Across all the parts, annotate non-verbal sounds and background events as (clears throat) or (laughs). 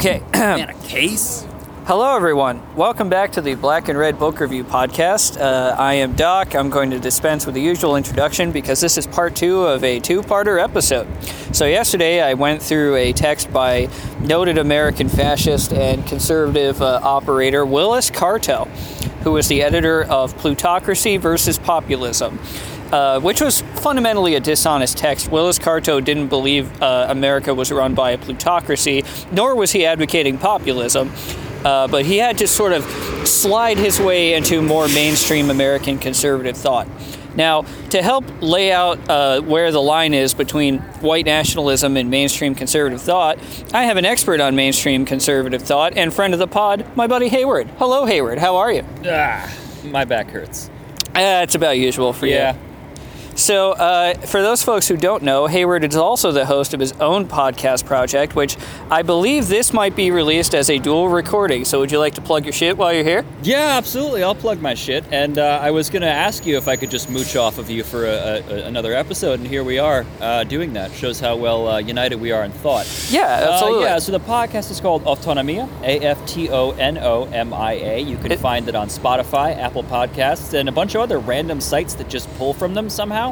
Okay. (clears throat) Man, a case? Hello, everyone. Welcome back to the Black and Red Book Review podcast. Uh, I am Doc. I'm going to dispense with the usual introduction because this is part two of a two parter episode. So, yesterday I went through a text by noted American fascist and conservative uh, operator Willis Carto, who was the editor of Plutocracy versus Populism. Uh, which was fundamentally a dishonest text. Willis Carto didn't believe uh, America was run by a plutocracy, nor was he advocating populism. Uh, but he had to sort of slide his way into more mainstream American conservative thought. Now, to help lay out uh, where the line is between white nationalism and mainstream conservative thought, I have an expert on mainstream conservative thought and friend of the pod, my buddy Hayward. Hello, Hayward. How are you? Ah, my back hurts. Uh, it's about usual for Yeah. you. So, uh, for those folks who don't know, Hayward is also the host of his own podcast project, which I believe this might be released as a dual recording. So, would you like to plug your shit while you're here? Yeah, absolutely. I'll plug my shit. And uh, I was going to ask you if I could just mooch off of you for a, a, another episode, and here we are uh, doing that. Shows how well uh, united we are in thought. Yeah, absolutely. Uh, yeah, so the podcast is called Aftonomia, A F T O N O M I A. You can It- find it on Spotify, Apple Podcasts, and a bunch of other random sites that just pull from them somehow.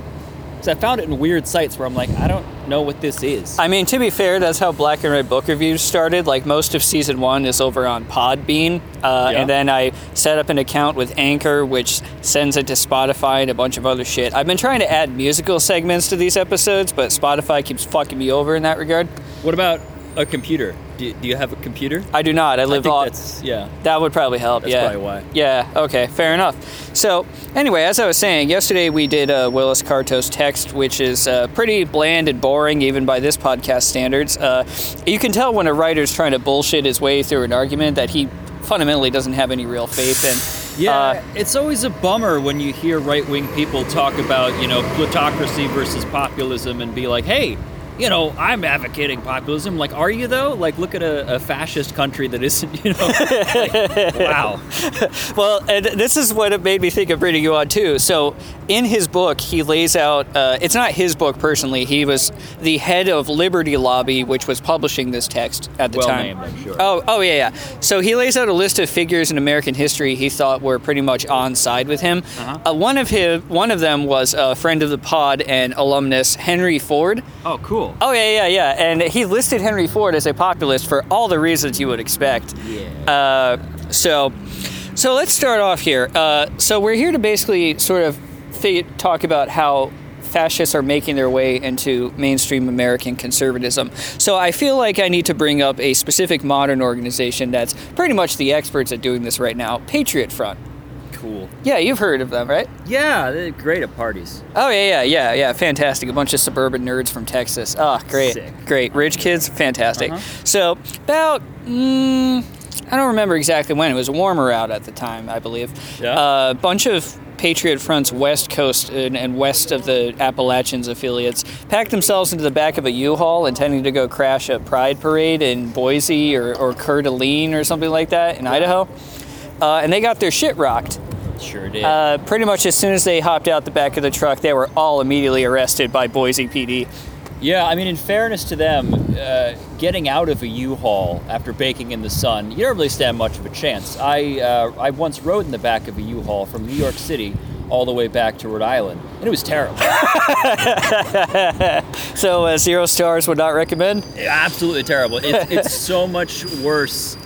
Because I found it in weird sites where I'm like, I don't know what this is. I mean, to be fair, that's how Black and Red Book Reviews started. Like, most of season one is over on Podbean. Uh, Yeah. And then I set up an account with Anchor, which sends it to Spotify and a bunch of other shit. I've been trying to add musical segments to these episodes, but Spotify keeps fucking me over in that regard. what about a computer? Do, do you have a computer? I do not. I I live think off. that's, yeah. That would probably help. That's yeah. probably why. Yeah. Okay. Fair enough. So anyway, as I was saying, yesterday we did uh, Willis Carto's text, which is uh, pretty bland and boring, even by this podcast standards. Uh, you can tell when a writer's trying to bullshit his way through an argument that he fundamentally doesn't have any real faith in. Yeah, Uh, it's always a bummer when you hear right wing people talk about, you know, plutocracy versus populism and be like, hey, you know, I'm advocating populism. Like, are you though? Like, look at a, a fascist country that isn't, (laughs) you know, like, wow. (laughs) Well, and this is what it made me think of bringing you on too. So, in his book, he lays out. Uh, it's not his book personally. He was the head of Liberty Lobby, which was publishing this text at the Well time. named, I'm sure. Oh, oh yeah, yeah. So he lays out a list of figures in American history he thought were pretty much on side with him. Uh-huh. Uh, one of his, one of them was a friend of the pod and alumnus Henry Ford. Oh, cool. Oh yeah, yeah, yeah. And he listed Henry Ford as a populist for all the reasons you would expect. Yeah. Uh, so, so let's start off here. Uh, so we're here to basically sort of talk about how fascists are making their way into mainstream American conservatism. So I feel like I need to bring up a specific modern organization that's pretty much the experts at doing this right now, Patriot Front. Cool. Yeah, you've heard of them, right? Yeah, they're great at parties. Oh yeah, yeah, yeah, yeah. Fantastic. A bunch of suburban nerds from Texas. Oh, great, Sick. great. Rich kids, fantastic. Uh-huh. So about, mm, I don't remember exactly when. It was warmer out at the time, I believe. Yeah. A bunch of Patriot Front's West Coast and, and west of the Appalachians affiliates packed themselves into the back of a U-Haul, intending to go crash a Pride parade in Boise or, or Coeur d'Alene or something like that in Idaho. Uh, and they got their shit rocked. Sure did. Uh, pretty much as soon as they hopped out the back of the truck, they were all immediately arrested by Boise PD. Yeah, I mean, in fairness to them, uh, getting out of a U-Haul after baking in the sun, you don't really stand much of a chance. I uh, I once rode in the back of a U-Haul from New York City all the way back to Rhode Island, and it was terrible. (laughs) So uh, zero stars would not recommend. Absolutely terrible. It's, (laughs) it's so much worse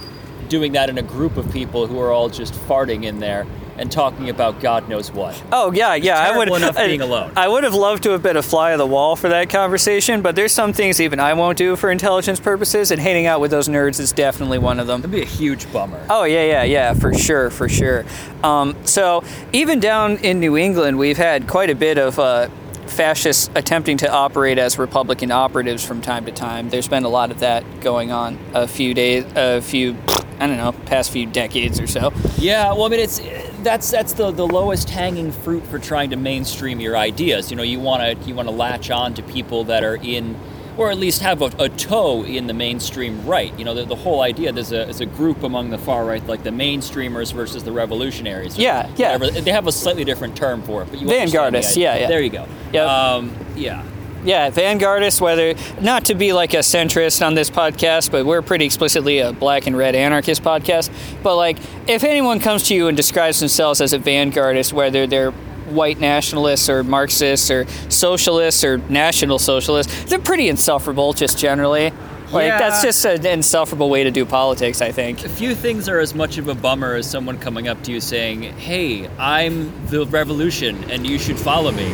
doing that in a group of people who are all just farting in there and talking about God knows what. Oh yeah, yeah. I would enough I- being alone. I would have loved to have been a fly on the wall for that conversation, but there's some things even I won't do for intelligence purposes, and hanging out with those nerds is definitely one of them. That'd be a huge bummer. Oh yeah, yeah, yeah, for sure, for sure. Um, so even down in New England, we've had quite a bit of uh, fascists attempting to operate as Republican operatives from time to time. There's been a lot of that going on a few days, a few, I don't know, past few decades or so. Yeah, well, I mean, it's that's that's the, the lowest hanging fruit for trying to mainstream your ideas. You know, you want to you want to latch on to people that are in, or at least have a, a toe in the mainstream right. You know, the, the whole idea there's a there's a group among the far right, like the mainstreamers versus the revolutionaries. Yeah, yeah. whatever. They have a slightly different term for it, but you the Vanguardists, yeah, yeah. There you go. Yep. Um, yeah. Yeah, vanguardists. Whether not to be like a centrist on this podcast, but we're pretty explicitly a black and red anarchist podcast. But like, if anyone comes to you and describes themselves as a vanguardist, whether they're white nationalists or Marxists or socialists or national socialists, they're pretty insufferable just generally. Like Yeah. that's just an insufferable way to do politics, I think. A few things are as much of a bummer as someone coming up to you saying, "Hey, I'm the revolution, and you should follow me."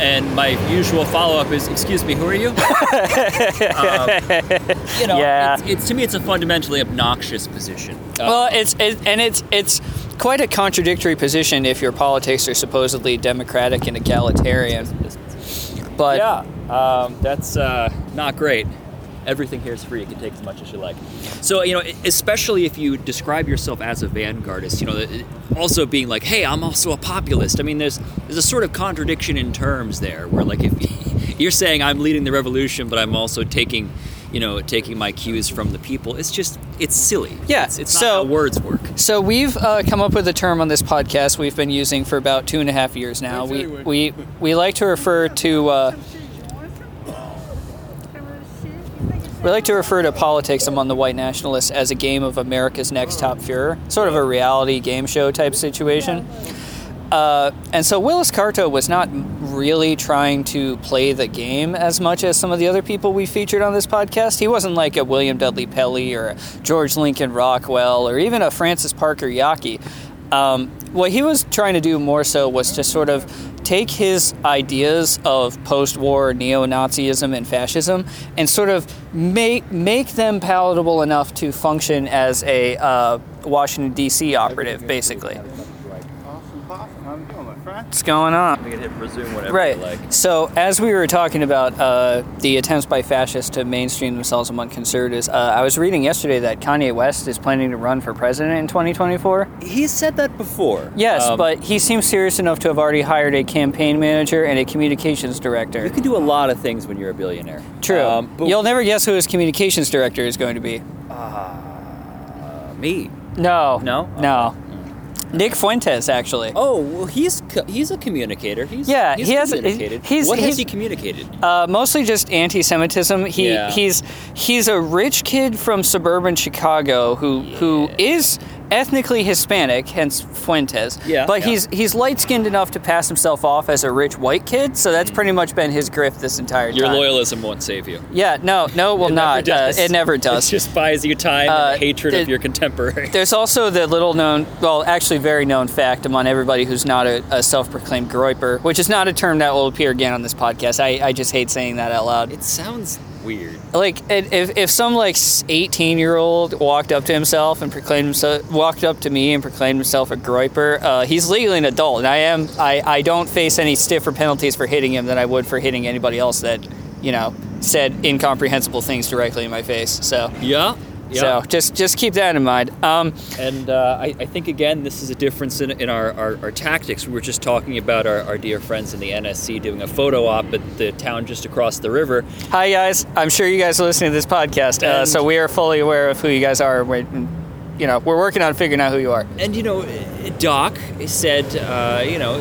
And my usual follow-up is, "Excuse me, who are you?" (laughs) Um, you know, Yeah. it's, it's to me, it's a fundamentally obnoxious position. Uh, Well, it's it, and it's it's quite a contradictory position if your politics are supposedly democratic and egalitarian. But yeah, um, that's uh, not great. Everything here is free. You can take as much as you like. So, you know, especially if you describe yourself as a vanguardist, you know, also being like, hey, I'm also a populist. I mean, there's there's a sort of contradiction in terms there, where like if (laughs) you're saying I'm leading the revolution, but I'm also taking, you know, taking my cues from the people. It's just it's silly. Yeah, it's, it's not so- how words work. So we've uh, come up with a term on this podcast we've been using for about two and a half years now. We we we like to refer to. Uh, we like to refer to politics among the white nationalists as a game of America's Next Top Fuhrer, sort of a reality game show type situation. Uh, and so Willis Carto was not really trying to play the game as much as some of the other people we featured on this podcast. He wasn't like a William Dudley Pelley or a George Lincoln Rockwell or even a Francis Parker Yockey. Um, what he was trying to do more so was to sort of take his ideas of post-war neo-Nazism and fascism and sort of make make them palatable enough to function as a uh, Washington D.C. operative, basically. Awesome, possum. How you doing, my friend? What's going on? We can hit resume whatever Right. like. So, as we were talking about uh, the attempts by fascists to mainstream themselves among conservatives, uh, I was reading yesterday that Kanye West is planning to run for president in 2024. He said that before. Yes, Um, but he seems serious enough to have already hired a campaign manager and a communications director. you can do a lot of things when you're a billionaire. True. Um, but You'll never guess who his communications director is going to be. me. No. No? No. Nick Fuentes, actually. Oh, well, he's he's a communicator. He's, Yeah, he's he has- communicated. he's- what he's- has he communicated? Uh, mostly just anti-Semitism. He Yeah. he's he's a rich kid from suburban Chicago who who is ethnically Hispanic, hence Fuentes. Yeah, But yeah. he's he's light skinned enough to pass himself off as a rich white kid. So that's pretty much been his grift this entire time. Your time. loyalism won't save you. Yeah. No. No. It will It not. Never Uh, does. (laughs) it never does. It just buys you time Uh, and hatred the- of your contemporary. (laughs) There's also the little known, well, actually very known fact among everybody who's not a, a self-proclaimed groyper, which is not a term that will appear again on this podcast. I, I just hate saying that out loud. It sounds weird. like if, if some like 18 year old walked up to himself and proclaimed himself walked up to me and proclaimed himself a groyper uh, he's legally an adult and i am I, I don't face any stiffer penalties for hitting him than i would for hitting anybody else that you know said incomprehensible things directly in my face so Yeah. Yeah. so just just keep that in mind um, And uh, I, I think again, this is a difference in, in our, our, our tactics. We were just talking about our, our dear friends in the NSC doing a photo op at the town just across the river. hi guys i'm sure you guys are listening to this podcast uh, so we are fully aware of who you guys are we're, you know we're working on figuring out who you are And you know, Doc said, uh, you know,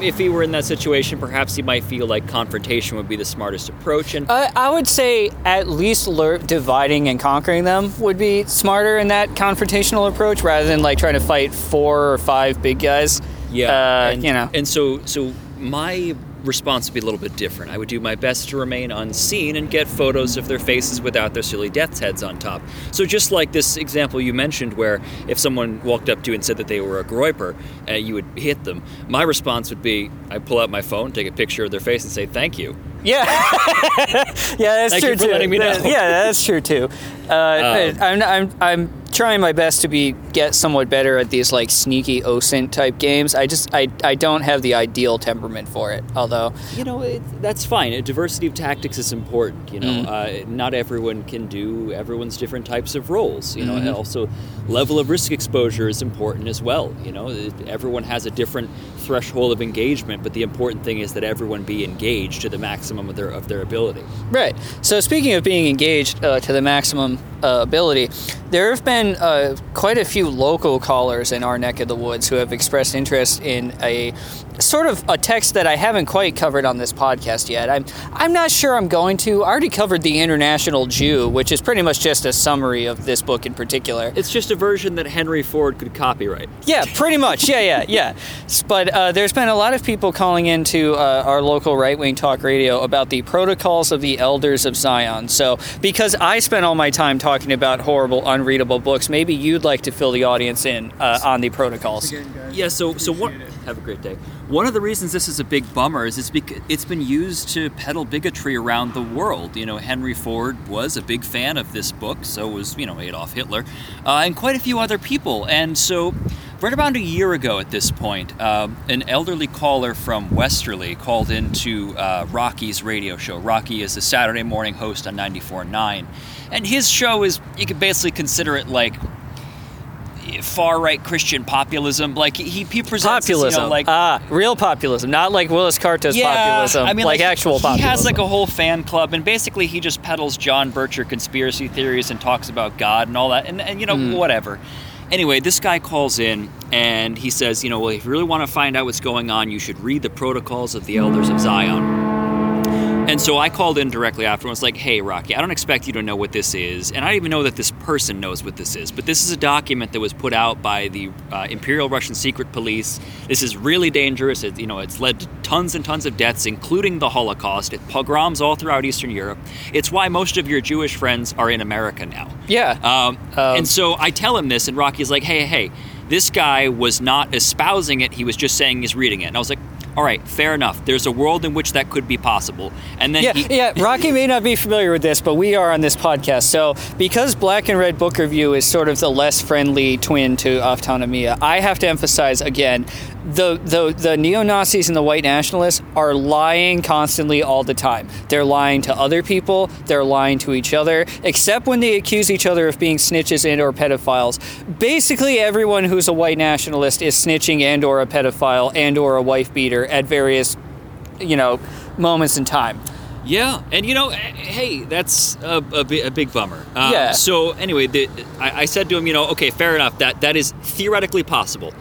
if he were in that situation, perhaps he might feel like confrontation would be the smartest approach. And I, I would say at least lear- dividing and conquering them would be smarter in that confrontational approach rather than like trying to fight four or five big guys. yeah, uh, and, you know. And so, so my response would be a little bit different. I would do my best to remain unseen and get photos of their faces without their silly death's heads on top. So just like this example you mentioned, where if someone walked up to you and said that they were a groyper, uh, you would hit them. My response would be, I pull out my phone, take a picture of their face, and say thank you. Yeah, (laughs) yeah, that's Thank true too. That- yeah, that's true too. Uh, I'm, I'm, I'm trying my best to be get somewhat better at these like sneaky OSINT type games. I just, I, I don't have the ideal temperament for it. Although, you know it, that's fine a diversity of tactics is important you know uh, not everyone can do everyone's different types of roles you know and also level of risk exposure is important as well you know everyone has a different threshold of engagement but the important thing is that everyone be engaged to the maximum of their of their ability Right. So speaking of being engaged uh, to the maximum uh, ability, there have been uh, quite a few local callers in our neck of the woods who have expressed interest in a sort of a text that I haven't quite covered on this podcast yet. I'm I'm not sure I'm going to. I already covered the International Jew, which is pretty much just a summary of this book in particular. It's just a version that Henry Ford could copyright. Yeah, pretty much. Yeah, yeah, yeah. But uh, there's been a lot of people calling into uh, our local right wing talk radio about the protocols of the elders of Zion. So, because I spent all my time talking about horrible, unreadable books, maybe you'd like to fill the audience in uh, on the protocols. Again, guys. Yeah, so so what? It. Have a great day. One of the reasons this is a big bummer is it's bec- it's been used to peddle bigotry around the world. You know, Henry Ford was a big fan of this book, so was you know Adolf Hitler, uh, and quite a few other people. And so, right about a year ago at this point, uh, an elderly caller from Westerly called into uh, Rocky's radio show. Rocky is a Saturday morning host on 94.9, and his show is you could basically consider it like far right Christian populism. Like he, he presents this, you know, Populism, like ah, real populism, not like Willis Carto's populism, I mean, like, actual he, populism. He has like a whole fan club, and basically he just peddles John Bircher conspiracy theories and talks about God and all that, and, and you know Hmm. whatever. Anyway, this guy calls in and he says, you know, well, if you really want to find out what's going on, you should read the protocols of the elders of Zion. And so I called in directly after and was like, hey, Rocky, I don't expect you to know what this is. And I don't even know that this person knows what this is. But this is a document that was put out by the uh, Imperial Russian Secret Police. This is really dangerous. It, you know, it's led to tons and tons of deaths, including the Holocaust. It pogroms all throughout Eastern Europe. It's why most of your Jewish friends are in America now. yeah. Um, Um, and so I tell him this, and Rocky's like, hey, hey, this guy was not espousing it. He was just saying he's reading it. And I was like, all right, fair enough. There's a world in which that could be possible. And then Yeah, he, yeah. Rocky may not be familiar with this, but we are on this podcast. So, because Black and Red Book Review is sort of the less friendly twin to Aftonomia, I have to emphasize again the the the neo Nazis and the white nationalists are lying constantly all the time. They're lying to other people. They're lying to each other, except when they accuse each other of being snitches and or pedophiles. Basically, everyone who's a white nationalist is snitching and or a pedophile and or a wife beater at various, you know, moments in time. Yeah, and you know, eh, hey, that's a, a, a big bummer. Um, Yeah. So anyway, the, I, I said to him, you know, okay, fair enough. That that is theoretically possible,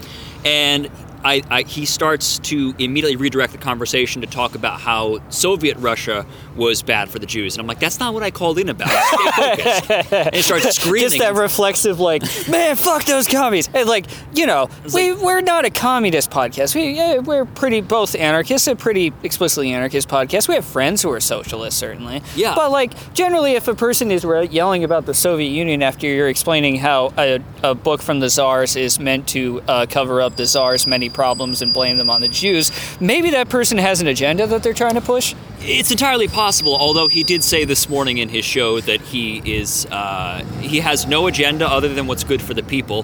and. I, I, he starts to immediately redirect the conversation to talk about how Soviet Russia was bad for the Jews, and I'm like, "That's not what I called in about." Stay focused. (laughs) and he starts screaming. Just that reflexive, like, man, fuck those commies. And like, you know, we, we're not a communist podcast. We, we're pretty both anarchists, a pretty explicitly anarchist podcast. We have friends who are socialists, certainly. Yeah. But like, generally, if a person is yelling about the Soviet Union after you're explaining how a, a book from the czars is meant to uh, cover up the czars' many problems and blame them on the Jews, maybe that person has an agenda that they're trying to push. It's entirely possible, although he did say this morning in his show that he is uh, he has no agenda other than what's good for the people.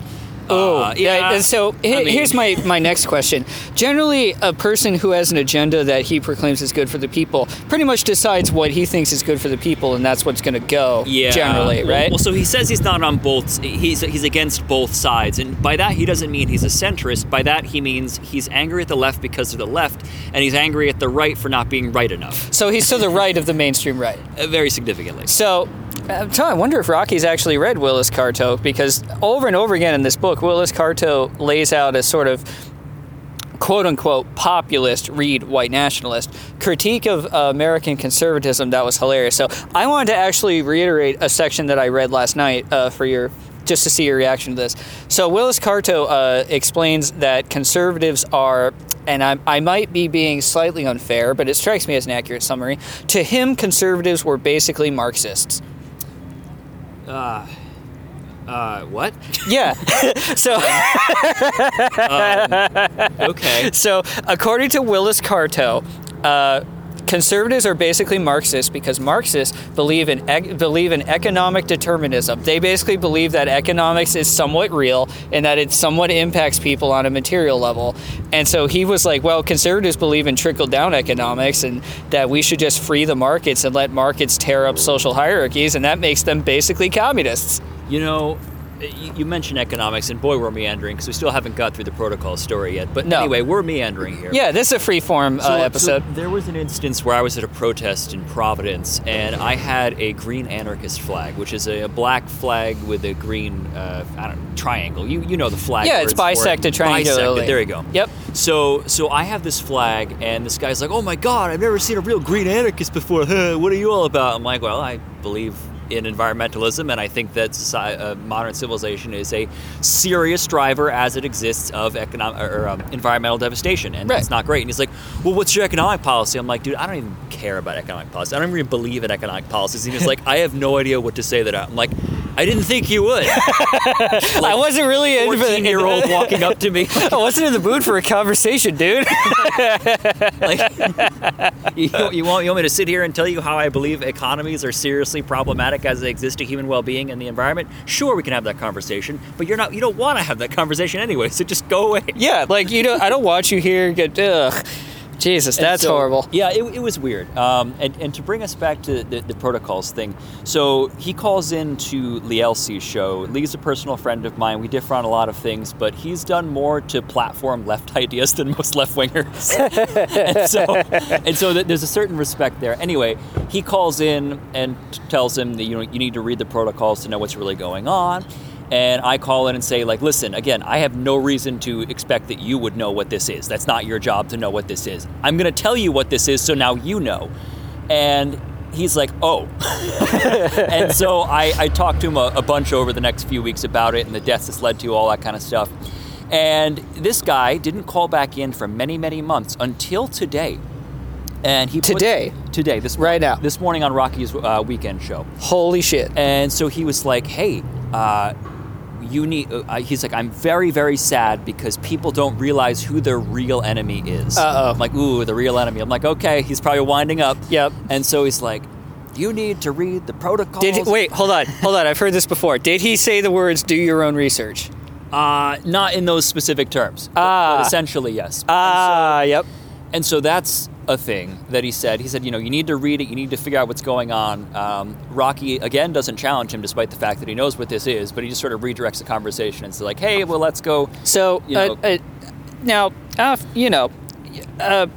Oh, Uh, yeah. and So he- I mean- here's my, my next question. Generally, a person who has an agenda that he proclaims is good for the people pretty much decides what he thinks is good for the people, and that's what's going to go. Yeah. Generally, right? Well, so he says he's not on both. He's he's against both sides, and by that he doesn't mean he's a centrist. By that he means he's angry at the left because of the left, and he's angry at the right for not being right enough. so he's to the right of the mainstream right. Uh, very significantly. So, I'm trying, I wonder if Rocky's actually read Willis Carto because over and over again in this book, Willis Carto lays out a sort of quote unquote populist read white nationalist critique of uh, American conservatism that was hilarious. So, I wanted to actually reiterate a section that I read last night uh, for your. Just to see your reaction to this. So, Willis Carto uh, explains that conservatives are and I, I might be being slightly unfair, but it strikes me as an accurate summary. To him, conservatives were basically Marxists. Uh, uh, what? Yeah. (laughs) so, Okay. (laughs) so according to Willis Carto, uh, conservatives are basically Marxists because Marxists believe in believe in economic determinism. They basically believe that economics is somewhat real and that it somewhat impacts people on a material level. And so he was like, well, conservatives believe in trickle down economics and that we should just free the markets and let markets tear up social hierarchies, and that makes them basically communists. You know, you you mentioned economics, and boy, we're meandering because we still haven't got through the protocol story yet. But No. anyway, we're meandering here. Yeah, this is a free-form uh, So- so episode. there was an instance where I was at a protest in Providence, and I had a green anarchist flag, which is a, a black flag with a green uh, I don't know, triangle. You you know the flag. Yeah, it's it. bisected. Bisected. There you go. Yep. So so I have this flag, and this guy's like, "Oh my God, I've never seen a real green anarchist before. (laughs) What are you all about?" I'm like, "Well, I believe." In environmentalism, and I think that society, uh, modern civilization is a serious driver, as it exists, of economic or um, environmental devastation, and Right. it's not great. And he's like, "Well, what's your economic policy?" I'm like, "Dude, I don't even care about economic policy. I don't even believe in economic policies." And he's (laughs) like, "I have no idea what to say to that." I'm like, "I didn't think you would." (laughs) I wasn't really in- Fourteen year old walking up to me, (laughs) I wasn't in the mood for a conversation, dude. (laughs) like, you, you want you want me to sit here and tell you how I believe economies are seriously problematic as they exist to human well-being and the environment? Sure, we can have that conversation, but you're not. You don't want to have that conversation anyway. So just go away. yeah, like you know, I don't watch you here get. Ugh, Jesus, And that's so- horrible. Yeah, it, it was weird. Um, and, and to bring us back to the, the protocols thing, so he calls in to Lielsi's show. Lee's a personal friend of mine. We differ on a lot of things, but he's done more to platform left (laughs) ideas than most left wingers. (laughs) and so, and so th- there's a certain respect there. Anyway, he calls in and tells him that you know you need to read the protocols to know what's really going on. And I call in and say, like, listen, again, I have no reason to expect that you would know what this is. That's not your job to know what this is. I'm going to tell you what this is so now you know. And he's like, oh. (laughs) and so I, I talked to him a, a bunch over the next few weeks about it and the deaths this led to, all that kind of stuff. And this guy didn't call back in for many, many months until today. And he put- Today? today, this Right now. this morning on Rocky's uh, weekend show. Holy shit. And so he was like, "Hey, uh, you need." Uh, he's like, "I'm very, very sad because people don't realize who their real enemy is." Uh-oh. I'm like, "Ooh, the real enemy." I'm like, "Okay." He's probably winding up. Yep. And so he's like, "You need to read the protocols." Did he, wait, hold on, hold on. I've heard this before. Did he say the words "do your own research"? Uh, not in those specific terms. but- Ah. But essentially, yes. Ah, yep. And so that's a thing that he said. He said, you know, you need to read it, you need to figure out what's going on. Um, Rocky, again, doesn't challenge him despite the fact that he knows what this is, but he just sort of redirects the conversation and says, like, hey, well, let's go. So You uh, know- uh, now, uh, you know, uh,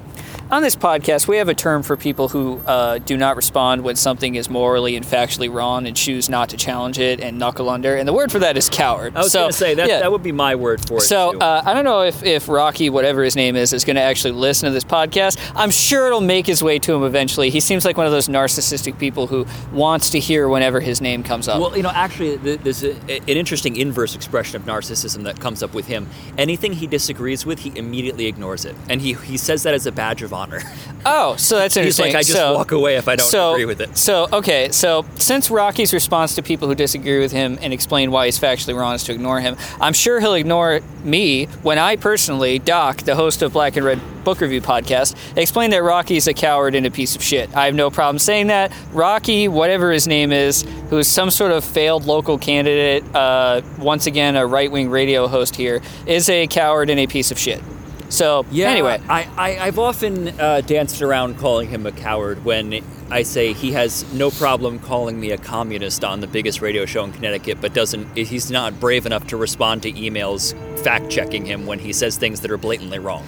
on this podcast, we have a term for people who uh, do not respond when something is morally and factually wrong and choose not to challenge it and knuckle under. And the word for that is coward. I was so, going to say, that, yeah. that would be my word for it. So uh, I don't know if, if Rocky, whatever his name is, is going to actually listen to this podcast. I'm sure it'll make his way to him eventually. He seems like one of those narcissistic people who wants to hear whenever his name comes up. Well, you know, actually, there's a, an interesting inverse expression of narcissism that comes up with him. Anything he disagrees with, he immediately ignores it, and he he says that as a badge of honor. (laughs) oh, so that's interesting. He's like, I just so, walk away if I don't so, agree with it. So okay, so since Rocky's response to people who disagree with him and explain why he's factually wrong is to ignore him, I'm sure he'll ignore me when I personally, Doc, the host of Black and Red Book Review podcast, explain that Rocky's a coward and a piece of shit. I have no problem saying that. Rocky, whatever his name is, who is some sort of failed local candidate, uh, once again a right wing radio host here, is a coward and a piece of shit. So yeah, anyway, I, I I've often uh, danced around calling him a coward when I say he has no problem calling me a communist on the biggest radio show in Connecticut, but doesn't he's not brave enough to respond to emails fact checking him when he says things that are blatantly wrong.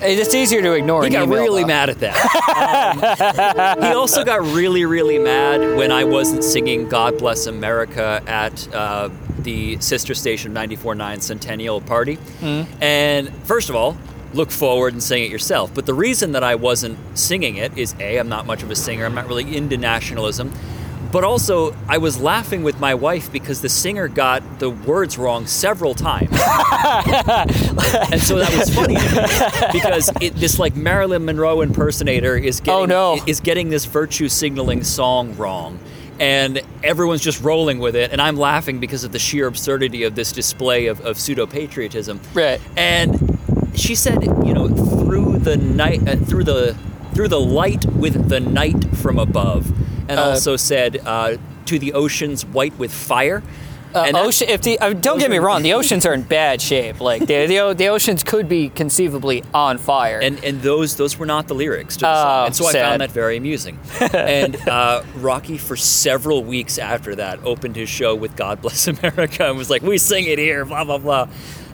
it's easier to ignore. He got email, really though. mad at that. (laughs) Um, he also got really, really mad when I wasn't singing God Bless America at uh, the sister station 94.9 Centennial Party. Hmm. And first of all, look forward and sing it yourself. But the reason that I wasn't singing it is A, I'm not much of a singer, I'm not really into nationalism. But also, I was laughing with my wife because the singer got the words wrong several times. (laughs) and so that was funny to me because it, this like Marilyn Monroe impersonator is oh, getting Oh, no. is getting this virtue signaling song wrong. And everyone's just rolling with it, and I'm laughing because of the sheer absurdity of this display of, of pseudo patriotism. Right. And she said, you know, through the night, uh, through the through the light with the night from above, and Uh, also said uh, to the oceans white with fire. Uh, And ocean. If the uh, don't get me wrong, the (laughs) oceans are in bad shape. Like the, the the oceans could be conceivably on fire. and and those those were not the lyrics to the Oh, song, and so I found that very amusing. (laughs) and uh, Rocky, for several weeks after that, opened his show with "God Bless America" and was like, "We sing it here," blah blah blah.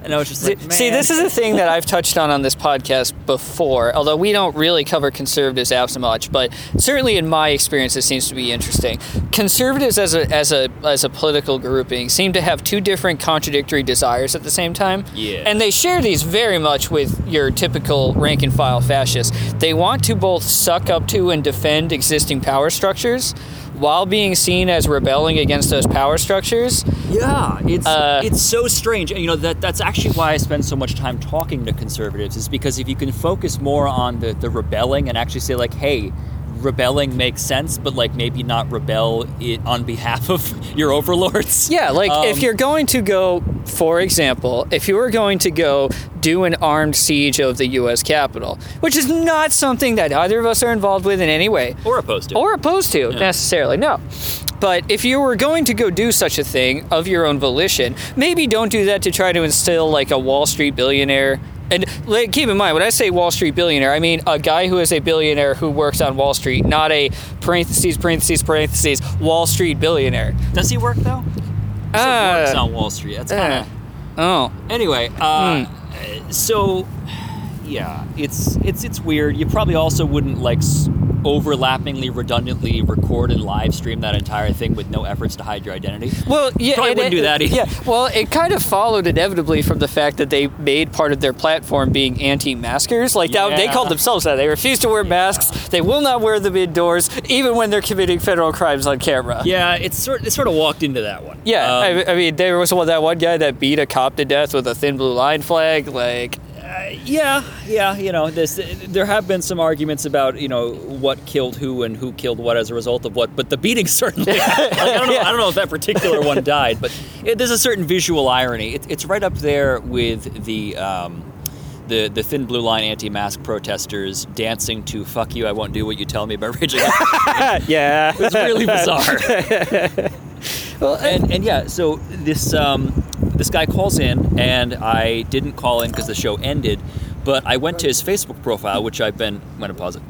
And I was just like, See, this is a thing that I've touched on on this podcast before, although we don't really cover conservatives as much, but certainly in my experience, it seems to be interesting. Conservatives as a, as a, as a political grouping seem to have two different contradictory desires at the same time. Yeah. And they share these very much with your typical rank and file fascists. They want to both suck up to and defend existing power structures while being seen as rebelling against those power structures. Yeah, it's Uh, it's so strange. And, You know that that's actually why I spend so much time talking to conservatives is because if you can focus more on the the rebelling and actually say like, hey. Rebelling makes sense, but like maybe not rebel it on behalf of (laughs) your overlords. Yeah, like if Um, you're going to go, for example, if you were going to go do an armed siege of the U.S. Capitol, which is not something that either of us are involved with in any way, or opposed to. or opposed to necessarily, no. But if you were going to go do such a thing of your own volition, maybe don't do that to try to instill like a Wall Street billionaire. And like, keep in mind, when I say Wall Street billionaire, I mean a guy who is a billionaire who works on Wall Street, not a parentheses, parentheses, parentheses, Wall Street billionaire. Does he work though? He also Uh, works on Wall Street. That's kind of. Oh. Anyway, uh, Hmm. so yeah, it's it's it's weird. You probably also wouldn't like overlappingly, redundantly record and live stream that entire thing with no efforts to hide your identity. Well, yeah, Probably wouldn't it- do that either. Yeah, well, it kind of followed inevitably from the fact that they made part of their platform being anti-maskers. Like that, they called themselves that. They refuse to wear masks. They will not wear them indoors, even when they're committing federal crimes on camera. Yeah, it's sort it sort of walked into that one. Yeah, Um, I, I mean, there was one, that one guy that beat a cop to death with a thin blue line flag. Like, yeah, yeah. You know, this there have been some arguments about you know what killed who and who killed what as a result of what, but the beating (laughs) certainly. like, I don't know. I don't know if that particular one died, but it, there's a certain visual irony. It, it's right up there with the. Um, the, the thin blue line anti-mask protesters dancing to "fuck you, I won't do what you tell me" by Rage Against (laughs) yeah, It's really bizarre. (laughs) well, and, and yeah, so this um, this guy calls in, and I didn't call in because the show ended, but I went to his Facebook profile, which I've been. I'm gonna pause it.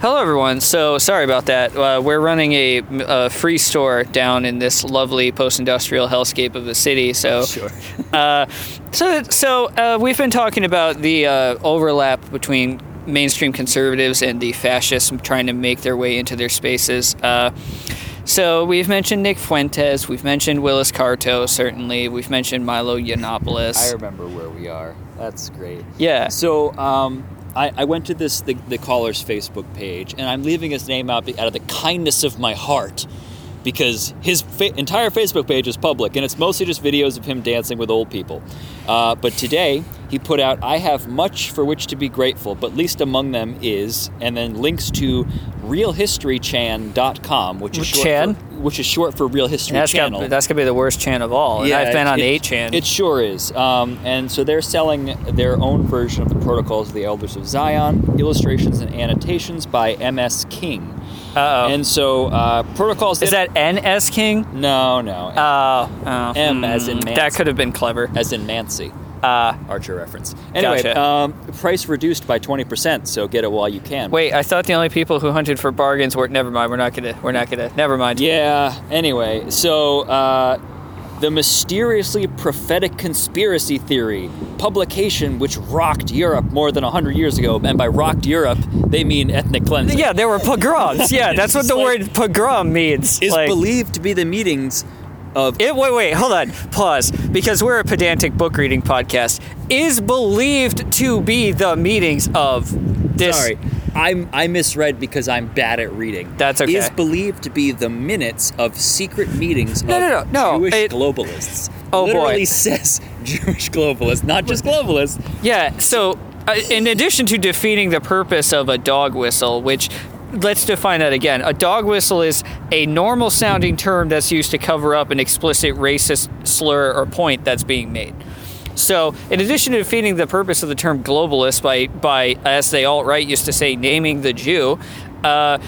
Hello, everyone. So sorry about that. Uh, we're running a, a free store down in this lovely post-industrial hellscape of the city. So, (laughs) Sure. (laughs) uh, so so uh, we've been talking about the uh, overlap between mainstream conservatives and the fascists trying to make their way into their spaces. So we've mentioned Nick Fuentes. We've mentioned Willis Carto. Certainly, we've mentioned Milo Yiannopoulos. I remember where we are. That's great. yeah. So um, I, I went to this the, the caller's Facebook page, and I'm leaving his name out out of the kindness of my heart. Because his fa- entire Facebook page is public, and it's mostly just videos of him dancing with old people. Uh, but today, he put out, I have much for which to be grateful, but least among them is, and then links to realhistorychan.com, which is short Chan? for, which is short for Real History That's Channel. got, that's gonna be the worst chan of all. and I've been on it, 8chan. It sure is. Um, and so they're selling their own version of the Protocols of the Elders of Zion, illustrations and annotations by M.S. King. Uh oh. And so uh, Protocols. Is that N.S. King? No, no. Oh, oh. M as in Hmm, Manson. That could have been clever. as in Nancy. Uh, Archer reference. Anyway, Gotcha. um, price reduced by 20%, so get it while you can. wait, I thought the only people who hunted for bargains were. Never mind. We're not gonna. We're not gonna. Never mind. Yeah, anyway, so uh, the mysteriously prophetic conspiracy theory publication which rocked Europe more than 100 years ago, and by rocked Europe, they mean ethnic cleansing. Yeah, there were pogroms. (laughs) Yeah, that's what the like- word pogrom means. Is like, believed to be the meetings of it, wait, wait, hold on. Pause. Because we're a pedantic book reading podcast. Is believed to be the meetings of this. Sorry, I'm I misread because I'm bad at reading. That's okay. Is believed to be the minutes of secret meetings No, of no, no, no, Jewish it- globalists. Oh, boy. Literally says (laughs) Jewish globalists, not just globalists. Yeah, so uh, in addition to defeating the purpose of a dog whistle, which let's define that again. A dog whistle is a normal sounding term that's used to cover up an explicit racist slur or point that's being made. So, in addition to defeating the purpose of the term globalist by, by as they alt right used to say, naming the Jew, uh,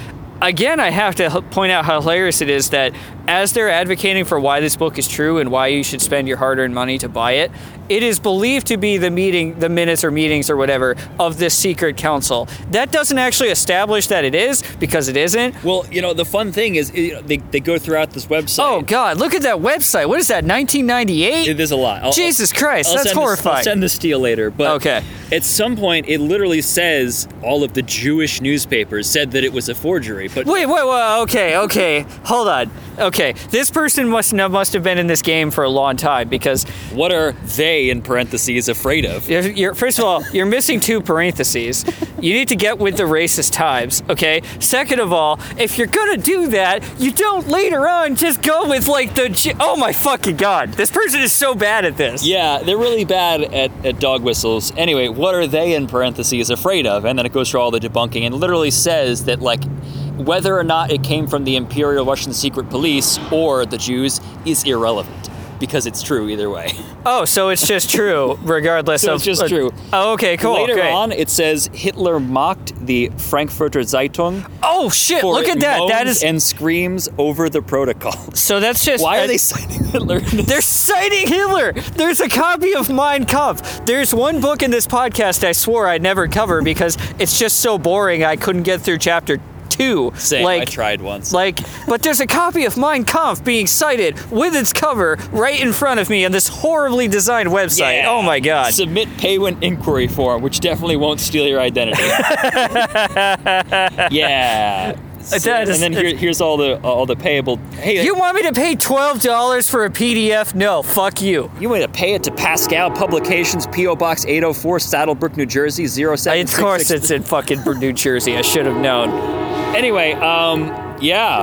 again, I have to point out how hilarious it is that as they're advocating for why this book is true and why you should spend your hard-earned money to buy it, it is believed to be the meeting, the minutes or meetings or whatever of this secret council. That doesn't actually establish that it is because it isn't. Well, you know, the fun thing is you know, they, they go throughout this website. Oh God, look at that website. What is that? 1998? There's a lot. I'll- Jesus Christ, I'll that's send this- horrifying. I'll send this to you later. But Okay. at some point, it literally says all of the Jewish newspapers said that it was a forgery. But Wait, wait, wait. Okay, okay. Hold on. Okay, this person must must have been in this game for a long time because what are they, in parentheses, afraid of? You're, you're, first of all, you're missing two parentheses. You need to get with the racist times, okay? Second of all, if you're gonna do that, you don't later on just go with like the. Oh my fucking god, this person is so bad at this. Yeah, they're really bad at, at dog whistles. Anyway, what are they, in parentheses, afraid of? And then it goes through all the debunking and literally says that, like, whether or not it came from the Imperial Russian Secret Police or the Jews is irrelevant because it's true either way. (laughs) Oh, so it's just true, regardless So of. it's just true. Oh, okay, cool. Later great. on, it says Hitler mocked the Frankfurter Zeitung Oh shit! Look at that. That is and screams over the protocol. so that's just. Why uh, are they citing Hitler? They're citing Hitler. There's a copy of Mein Kampf. There's one book in this podcast I swore I'd never cover because it's just so boring I couldn't get through chapter two. Same, like, I tried once. Like, but there's a copy of Mein Kampf being cited with its cover right in front of me on this horribly designed website. Yeah. Oh my god. Submit pay when inquiry form, which definitely won't steal your identity. (laughs) yeah. So- That is- and then here, here's all the all the payable. Hey, you want me to pay twelve dollars for a PDF? No, fuck you. you want to pay it to Pascal Publications, PO Box 804, Saddlebrook, New Jersey 07. Of course, it's in fucking New Jersey. I should have known. Anyway, um, yeah.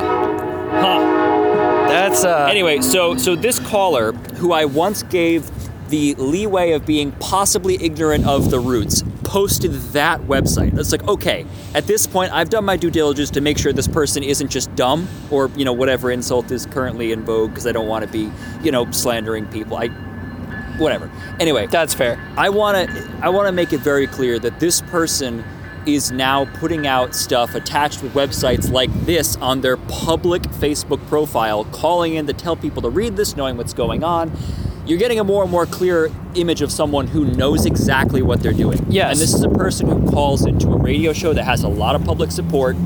Huh. That's uh. Anyway, so so this caller, who I once gave the leeway of being possibly ignorant of the roots, posted that website. It's like, okay, at this point, I've done my due diligence to make sure this person isn't just dumb or you know whatever insult is currently in vogue because I don't want to be you know slandering people. I whatever. Anyway, That's fair. I want to I want to make it very clear that this person is now putting out stuff attached with websites like this on their public Facebook profile, calling in to tell people to read this, knowing what's going on. You're getting a more and more clear image of someone who knows exactly what they're doing. Yes. And this is a person who calls into a radio show that has a lot of public support,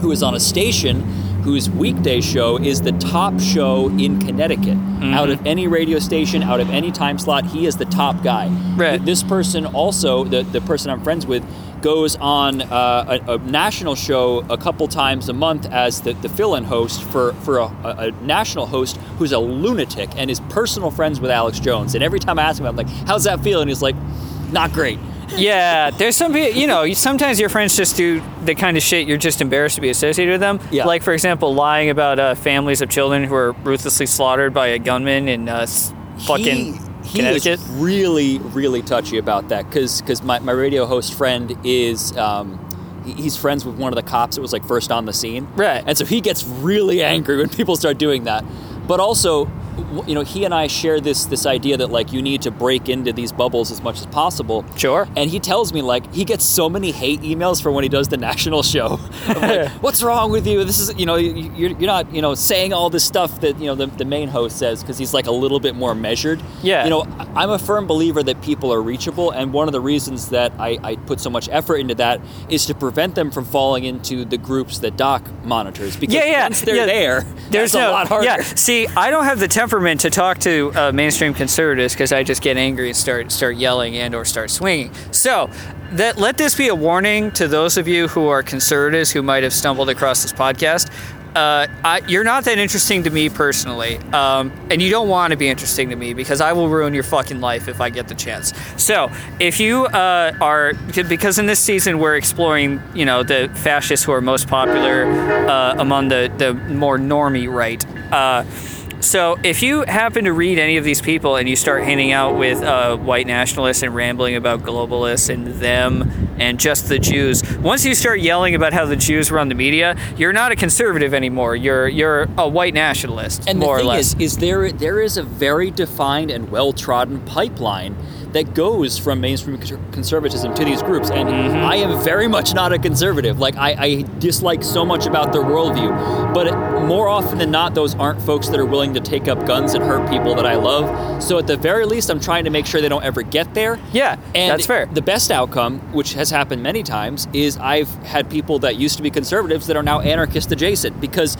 who is on a station whose weekday show is the top show in Connecticut. Mm-hmm. Out of any radio station, out of any time slot, he is the top guy. Right. This person also, the, the person I'm friends with, goes on uh, a, a national show a couple times a month as the, the fill-in host for, for a, a, national host who's a lunatic and is personal friends with Alex Jones. And every time I ask him, I'm like, how's that feel? And he's like, not great. Yeah, there's some people, you know, sometimes your friends just do the kind of shit you're just embarrassed to be associated with them. Yeah. Like, for example, lying about uh, families of children who are ruthlessly slaughtered by a gunman in uh, fucking he, Connecticut. He is really, really touchy about that because because my, my radio host friend is um, he's friends with one of the cops that was like first on the scene, Right. And so he gets really angry when people start doing that. But also, you know, he and I share this this idea that like you need to break into these bubbles as much as possible. Sure. And he tells me like he gets so many hate emails for when he does the national (laughs) show. Like, (laughs) what's wrong with you? This is you know you- you're, you're not you know saying all this stuff that you know the, the main host says because he's like a little bit more measured. Yeah. You know I'm a firm believer that people are reachable, and one of the reasons that I, I put so much effort into that is to prevent them from falling into the groups that Doc monitors. Because Yeah, yeah. once they're yeah. there, there's no, a lot harder. Yeah, see, (laughs) I don't have the temperament to talk to uh, mainstream conservatives because I just get angry and start start yelling and or start swinging. So. That, let this be a warning to those of you who are conservatives who might have stumbled across this podcast. Uh, I, you're not that interesting to me personally, um, and you don't want to be interesting to me because I will ruin your fucking life if I get the chance. So, if you uh, are, because in this season we're exploring, you know, the fascists who are most popular uh, among the the more normie right. So, if you happen to read any of these people and you start hanging out with uh, white nationalists and rambling about globalists and them and just the Jews, once you start yelling about how the Jews run the media, you're not a conservative anymore. You're you're a white nationalist, And more the or thing less. is, is there there is a very defined and well trodden pipeline that goes from mainstream conservatism to these groups, and Mm-hmm. I am very much not a conservative. Like I, I dislike so much about their worldview, but more often than not, those aren't folks that are willing to take up guns and hurt people that I love. So at the very least, I'm trying to make sure they don't ever get there. Yeah, and that's fair. The best outcome, which has happened many times, is I've had people that used to be conservatives that are now anarchist adjacent because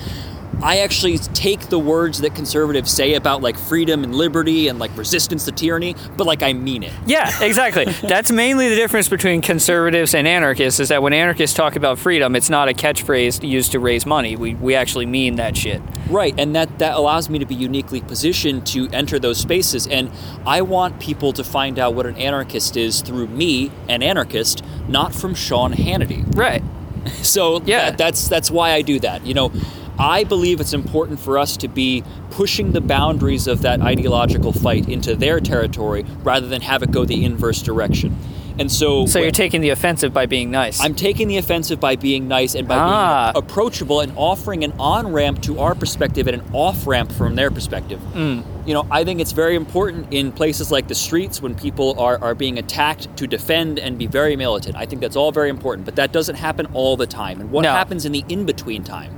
I actually take the words that conservatives say about like freedom and liberty and like resistance to tyranny, but like I mean it. Yeah, exactly. (laughs) That's mainly the difference between conservatives and anarchists is that when anarchists talk about freedom, it's not a catchphrase used to raise money. We, we actually mean that shit. Right, and that that allows me to be uniquely positioned to enter those spaces and I want people to find out what an anarchist is through me, an anarchist, not from Sean Hannity. Right. (laughs) So Yeah. that, that's that's why I do that. You know, I believe it's important for us to be pushing the boundaries of that ideological fight into their territory rather than have it go the inverse direction. And so, So you're taking the offensive by being nice. I'm taking the offensive by being nice and by Ah. being approachable and offering an on ramp to our perspective and an off ramp from their perspective. Mm. You know, I think it's very important in places like the streets when people are, are being attacked to defend and be very militant. I think that's all very important, but that doesn't happen all the time. And what No. happens in the in between time?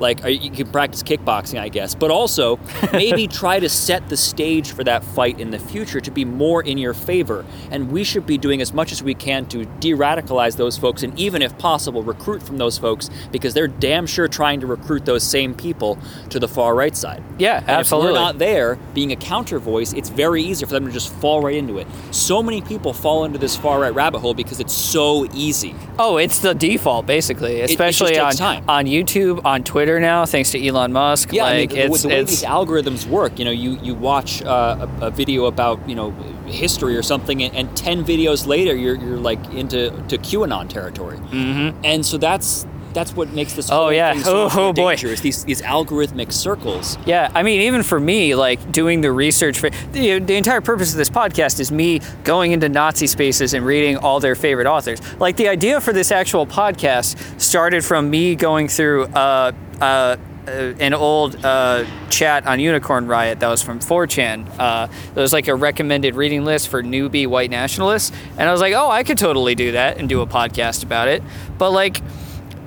Like, uh, you can practice kickboxing, I guess, but also (laughs) maybe try to set the stage for that fight in the future to be more in your favor. And we should be doing as much as we can to de radicalize those folks and, even if possible, recruit from those folks because they're damn sure trying to recruit those same people to the far right side. Yeah, And absolutely. If we're not there, being a counter voice, it's very easy for them to just fall right into it. So many people fall into this far right rabbit hole because it's so easy. oh, it's the default, basically, it just especially on, on YouTube, on Twitter now, thanks to Elon Musk. Yeah, I mean, like, it's, the way it's, these algorithms work, you know, you you watch uh, a, a video about you know history or something, and, and ten videos later, you're you're like into to QAnon territory, mm-hmm. and so that's that's what makes this. Oh, yeah. thing so Oh, oh, boy. dangerous. These these algorithmic circles. Yeah, I mean, even for me, like doing the research for the, the entire purpose of this podcast is me going into Nazi spaces and reading all their favorite authors. Like the idea for this actual podcast started from me going through uh, uh, uh, an old uh, chat on Unicorn Riot that was from 4chan. Uh, was like a recommended reading list for newbie white nationalists, and I was like, oh, I could totally do that and do a podcast about it. But like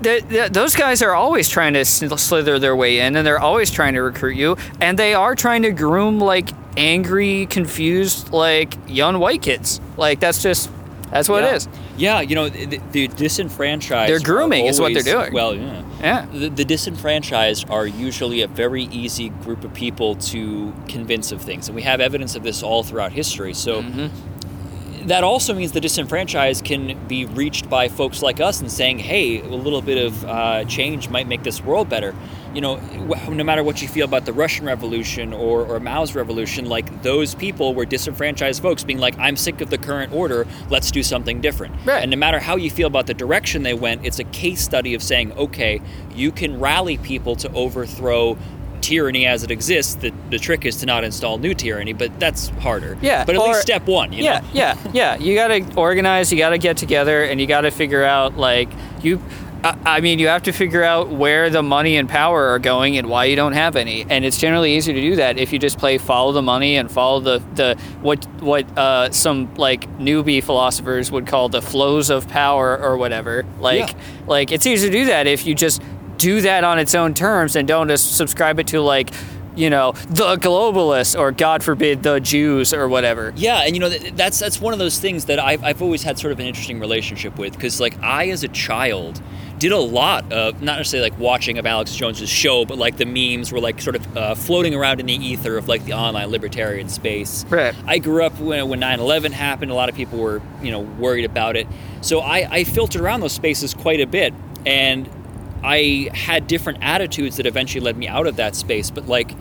th- th- those guys are always trying to slither their way in and they're always trying to recruit you and they are trying to groom like angry confused like young white kids like that's just that's what yeah. it is Yeah, you know, the, the disenfranchised. They're grooming is what they're doing. Well, yeah. Yeah. The, the disenfranchised are usually a very easy group of people to convince of things, and we have evidence of this all throughout history. So. Mm-hmm. That also means the disenfranchised can be reached by folks like us and saying, "Hey, a little bit of uh, change might make this world better." You know, no matter what you feel about the Russian Revolution or, or Mao's revolution, like those people were disenfranchised folks being like, "I'm sick of the current order. Let's do something different." Right. And no matter how you feel about the direction they went, it's a case study of saying, okay, you can rally people to overthrow tyranny as it exists. The, the trick is to not install new tyranny, but that's harder. Yeah, But at or- least step one, you yeah know? yeah yeah you gotta organize you gotta get together and you gotta figure out like you I I mean, you have to figure out where the money and power are going and why you don't have any. And it's generally easier to do that if you just play follow the money and follow the, the what what uh, some like newbie philosophers would call the flows of power or whatever. Like Yeah. like it's easier to do that if you just do that on its own terms and don't just subscribe it to like you know the globalists or God forbid the Jews or whatever. Yeah, and you know that's that's one of those things that I've, I've always had sort of an interesting relationship with because like I as a child did a lot of not necessarily like watching of Alex Jones's show, but like the memes were like sort of uh, floating around in the ether of like the online libertarian space. Right. I grew up when when 9/11 happened. A lot of people were you know worried about it, so I, I filtered around those spaces quite a bit, and I had different attitudes that eventually led me out of that space. But like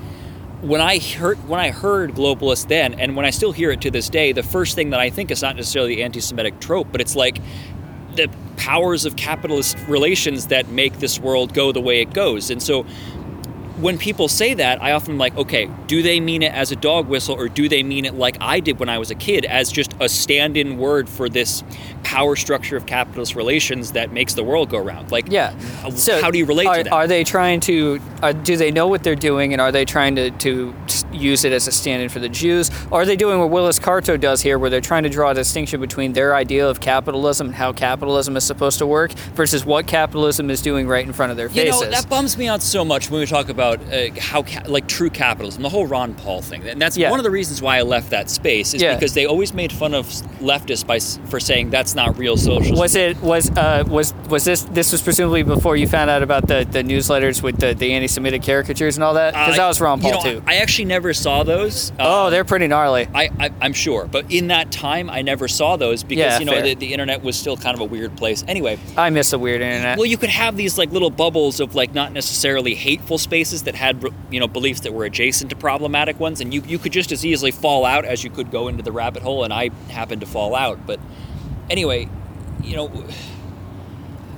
when I heard when I heard globalist then, and when I still hear it to this day, the first thing that I think is not necessarily the anti-Semitic trope, but it's like the powers of capitalist relations that make this world go the way it goes. And so when people say that, I often am like, okay, do they mean it as a dog whistle or do they mean it like I did when I was a kid as just a stand-in word for this power structure of capitalist relations that makes the world go round? Like, Yeah. Uh, so how do you relate are, to that? Are they trying to? Are, do they know what they're doing, and are they trying to, to use it as a stand-in for the Jews? Or are they doing what Willis Carto does here, where they're trying to draw a distinction between their idea of capitalism and how capitalism is supposed to work versus what capitalism is doing right in front of their faces? You know, that bums me out so much when we talk about uh, how, ca- like, true capitalism, the whole Ron Paul thing. And that's Yeah. one of the reasons why I left that space, is Yeah. because they always made fun of leftists by, for saying that's not real socialism. was it was uh, was was this this was presumably before you found out about the, the newsletters with the, the anti-Semitic caricatures and all that? Because that was Ron you Paul know, too. I actually never saw those. oh, Uh, they're pretty gnarly. I, I, I'm sure, but in that time, I never saw those because Yeah, you know the, the internet was still kind of a weird place. Anyway, I miss the weird internet. well, you could have these like little bubbles of like not necessarily hateful spaces that had you know beliefs that were adjacent to problematic ones, and you you could just as easily fall out as you could go into the rabbit hole, and I happened to fall out. But anyway, you know,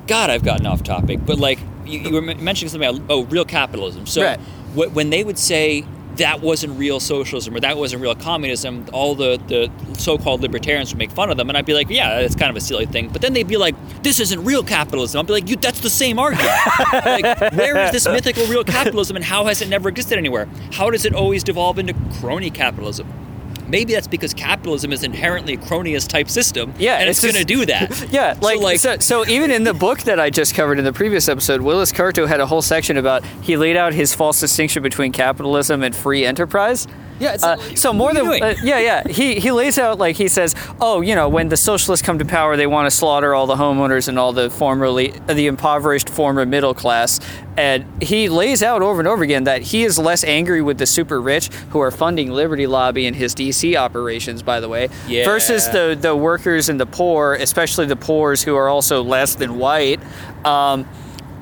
God, I've gotten off topic, but like you, you were mentioning something about oh real capitalism. So Right. when they would say that wasn't real socialism or that wasn't real communism, all the, the so-called libertarians would make fun of them, and I'd be like, yeah, that's kind of a silly thing. But then they'd be like, this isn't real capitalism. I'd be like, that's the same argument. (laughs) like, where is this mythical real capitalism, and how has it never existed anywhere? How does it always devolve into crony capitalism? Maybe that's because capitalism is inherently a cronyist type system, Yeah, and it's, it's going to do that. (laughs) Yeah, like, so, like so, so even in the book that I just covered in the previous episode, Willis Carto had a whole section about he laid out his false distinction between capitalism and free enterprise. Yeah, it's Uh, like, so more than uh, yeah, yeah. He he lays out like he says, oh, you know, when the socialists come to power, they want to slaughter all the homeowners and all the formerly the impoverished former middle class. And he lays out over and over again that he is less angry with the super rich who are funding Liberty Lobby and his DC operations, by the way, Yeah. versus the the workers and the poor, especially the poors who are also less than white. Um,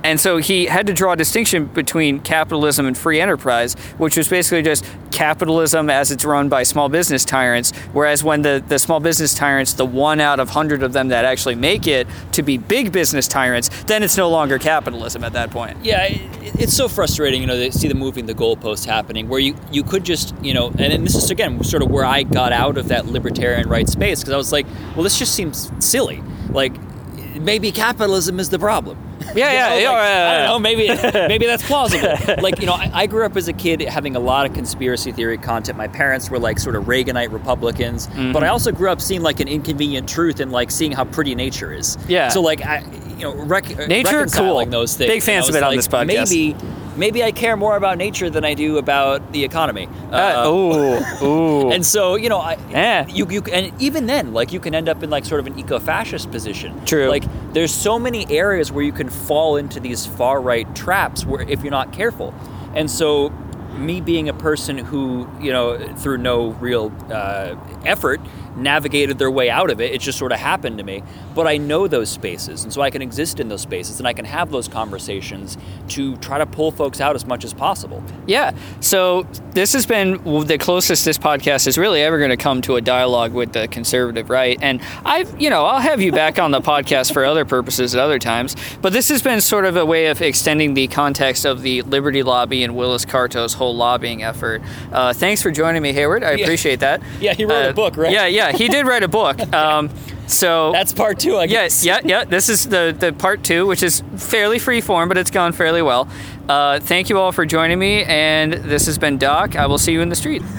and so he had to draw a distinction between capitalism and free enterprise, which was basically just capitalism as it's run by small business tyrants. Whereas when the, the small business tyrants, the one out of hundred of them that actually make it to be big business tyrants, then it's no longer capitalism at that point. Yeah, it, it's so frustrating, you know, to see the moving the goalposts happening, where you you could just, you know, and, and this is again sort of where I got out of that libertarian right space because I was like, well, this just seems silly. Like, maybe capitalism is the problem. (laughs) Yeah, You yeah, know, yeah, like, yeah, I don't know. Maybe (laughs) maybe that's plausible. (laughs) like you know, I, I grew up as a kid having a lot of conspiracy theory content. My parents were like sort of Reaganite Republicans, Mm-hmm. but I also grew up seeing like an inconvenient truth and like seeing how pretty nature is. Yeah. So like I, you know, rec- Nature, reconciling cool. those things. Big fans of it was on this podcast. Maybe maybe I care more about nature than I do about the economy. Uh, ooh, (laughs) ooh. And so you know, I, Yeah. you you and even then, like you can end up in like sort of an eco-fascist position. True. Like there's so many areas where you can fall into these far right traps where if you're not careful, and so me being a person who you know through no real uh, effort navigated their way out of it. It just sort of happened to me. But I know those spaces, and so I can exist in those spaces, and I can have those conversations to try to pull folks out as much as possible. Yeah. So this has been the closest this podcast is really ever going to come to a dialogue with the conservative right. And I've, you know, I'll have you back on the podcast for other purposes at other times. But this has been sort of a way of extending the context of the Liberty Lobby and Willis Carto's whole lobbying effort. Uh, thanks for joining me, Hayward. I Yeah. appreciate that. Yeah, he wrote a Uh, book, right? Yeah, yeah, he did write a book. (laughs) Um, so That's part two, I yeah, guess. yeah, yeah. This is the the part two, which is fairly free form, but it's gone fairly well. Uh, thank you all for joining me, and this has been Doc. I will see you in the street. (laughs)